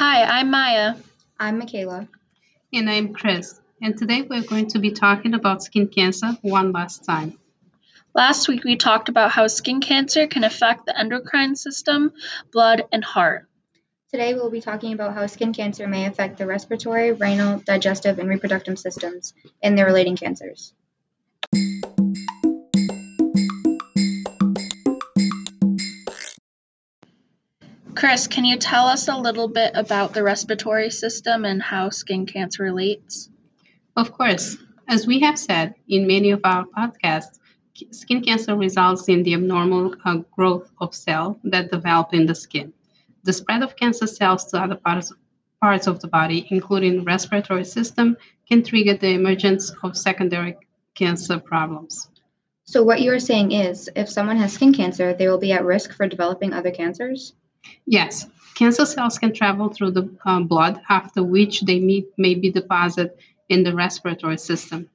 Hi, I'm Maya. I'm Michaela. And I'm Chris. And today we're going to be talking about skin cancer one last time. Last week we talked about how skin cancer can affect the endocrine system, blood, and heart. Today we'll be talking about how skin cancer may affect the respiratory, renal, digestive, and reproductive systems and their relating cancers. Chris, can you tell us a little bit about the respiratory system and how skin cancer relates? Of course. As we have said in many of our podcasts, skin cancer results in the abnormal uh, growth of cells that develop in the skin. The spread of cancer cells to other parts, parts of the body, including the respiratory system, can trigger the emergence of secondary cancer problems. So, what you are saying is if someone has skin cancer, they will be at risk for developing other cancers? Yes, cancer cells can travel through the uh, blood, after which they may, may be deposited in the respiratory system.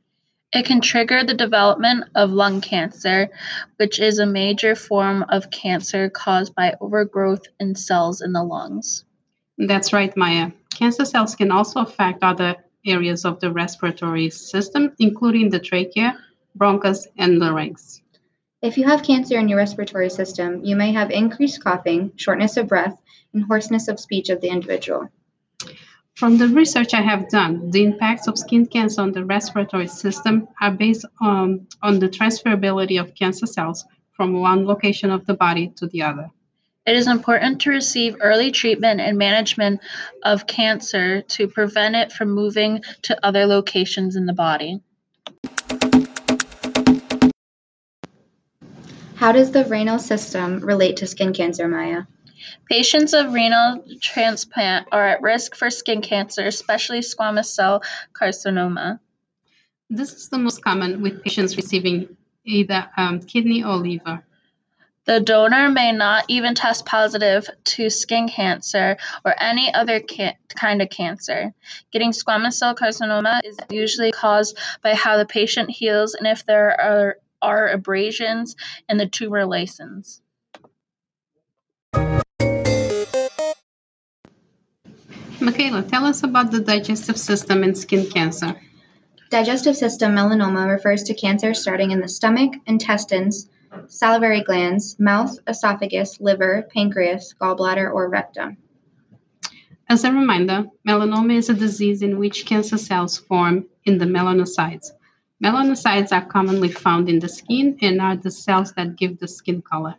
It can trigger the development of lung cancer, which is a major form of cancer caused by overgrowth in cells in the lungs. That's right, Maya. Cancer cells can also affect other areas of the respiratory system, including the trachea, bronchus, and larynx. If you have cancer in your respiratory system, you may have increased coughing, shortness of breath, and hoarseness of speech of the individual. From the research I have done, the impacts of skin cancer on the respiratory system are based on, on the transferability of cancer cells from one location of the body to the other. It is important to receive early treatment and management of cancer to prevent it from moving to other locations in the body. How does the renal system relate to skin cancer, Maya? Patients of renal transplant are at risk for skin cancer, especially squamous cell carcinoma. This is the most common with patients receiving either um, kidney or liver. The donor may not even test positive to skin cancer or any other ca- kind of cancer. Getting squamous cell carcinoma is usually caused by how the patient heals and if there are are abrasions and the tumor license. Michaela, tell us about the digestive system and skin cancer. Digestive system melanoma refers to cancer starting in the stomach, intestines, salivary glands, mouth, esophagus, liver, pancreas, gallbladder, or rectum. As a reminder, melanoma is a disease in which cancer cells form in the melanocytes, Melanocytes are commonly found in the skin and are the cells that give the skin color.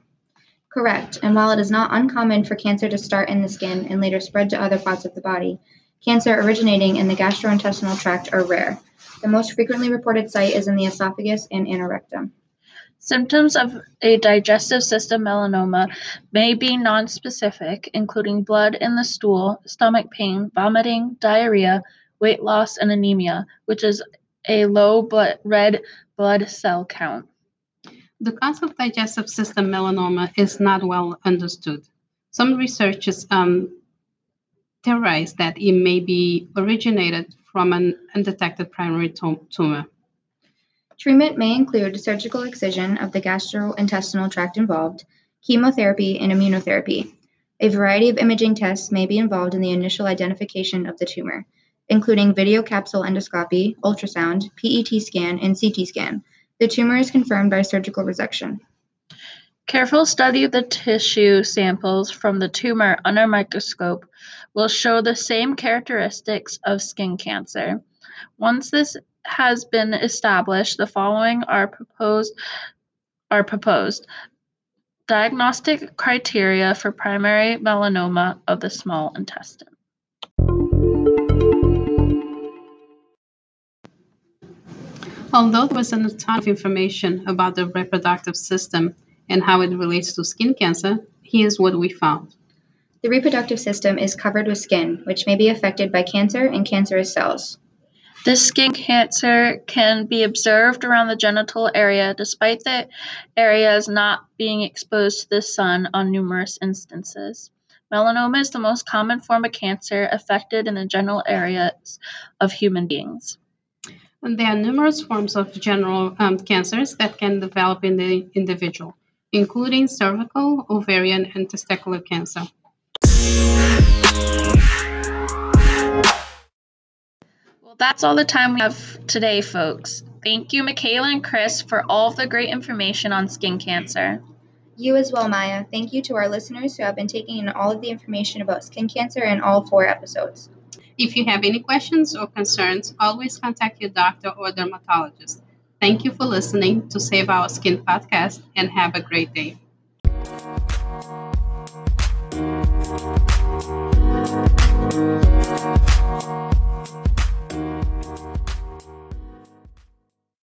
Correct. And while it is not uncommon for cancer to start in the skin and later spread to other parts of the body, cancer originating in the gastrointestinal tract are rare. The most frequently reported site is in the esophagus and anorectum. Symptoms of a digestive system melanoma may be nonspecific, including blood in the stool, stomach pain, vomiting, diarrhea, weight loss, and anemia, which is a low blood, red blood cell count. The cause of digestive system melanoma is not well understood. Some researchers um, theorize that it may be originated from an undetected primary tumor. Treatment may include surgical excision of the gastrointestinal tract involved, chemotherapy, and immunotherapy. A variety of imaging tests may be involved in the initial identification of the tumor, including video capsule endoscopy, ultrasound, PET scan, and CT scan. The tumor is confirmed by surgical resection. Careful study of the tissue samples from the tumor under microscope will show the same characteristics of skin cancer. Once this has been established, the following are proposed are proposed. Diagnostic criteria for primary melanoma of the small intestine. Although there wasn't a ton of information about the reproductive system and how it relates to skin cancer, here's what we found. The reproductive system is covered with skin, which may be affected by cancer and cancerous cells. This skin cancer can be observed around the genital area despite the areas not being exposed to the sun on numerous instances. Melanoma is the most common form of cancer affected in the genital areas of human beings. And there are numerous forms of general um, cancers that can develop in the individual, including cervical, ovarian, and testicular cancer. Well, that's all the time we have today, folks. Thank you, Michaela and Chris, for all of the great information on skin cancer. You as well, Maya. Thank you to our listeners who have been taking in all of the information about skin cancer in all four episodes. If you have any questions or concerns, always contact your doctor or dermatologist. Thank you for listening to Save Our Skin podcast and have a great day.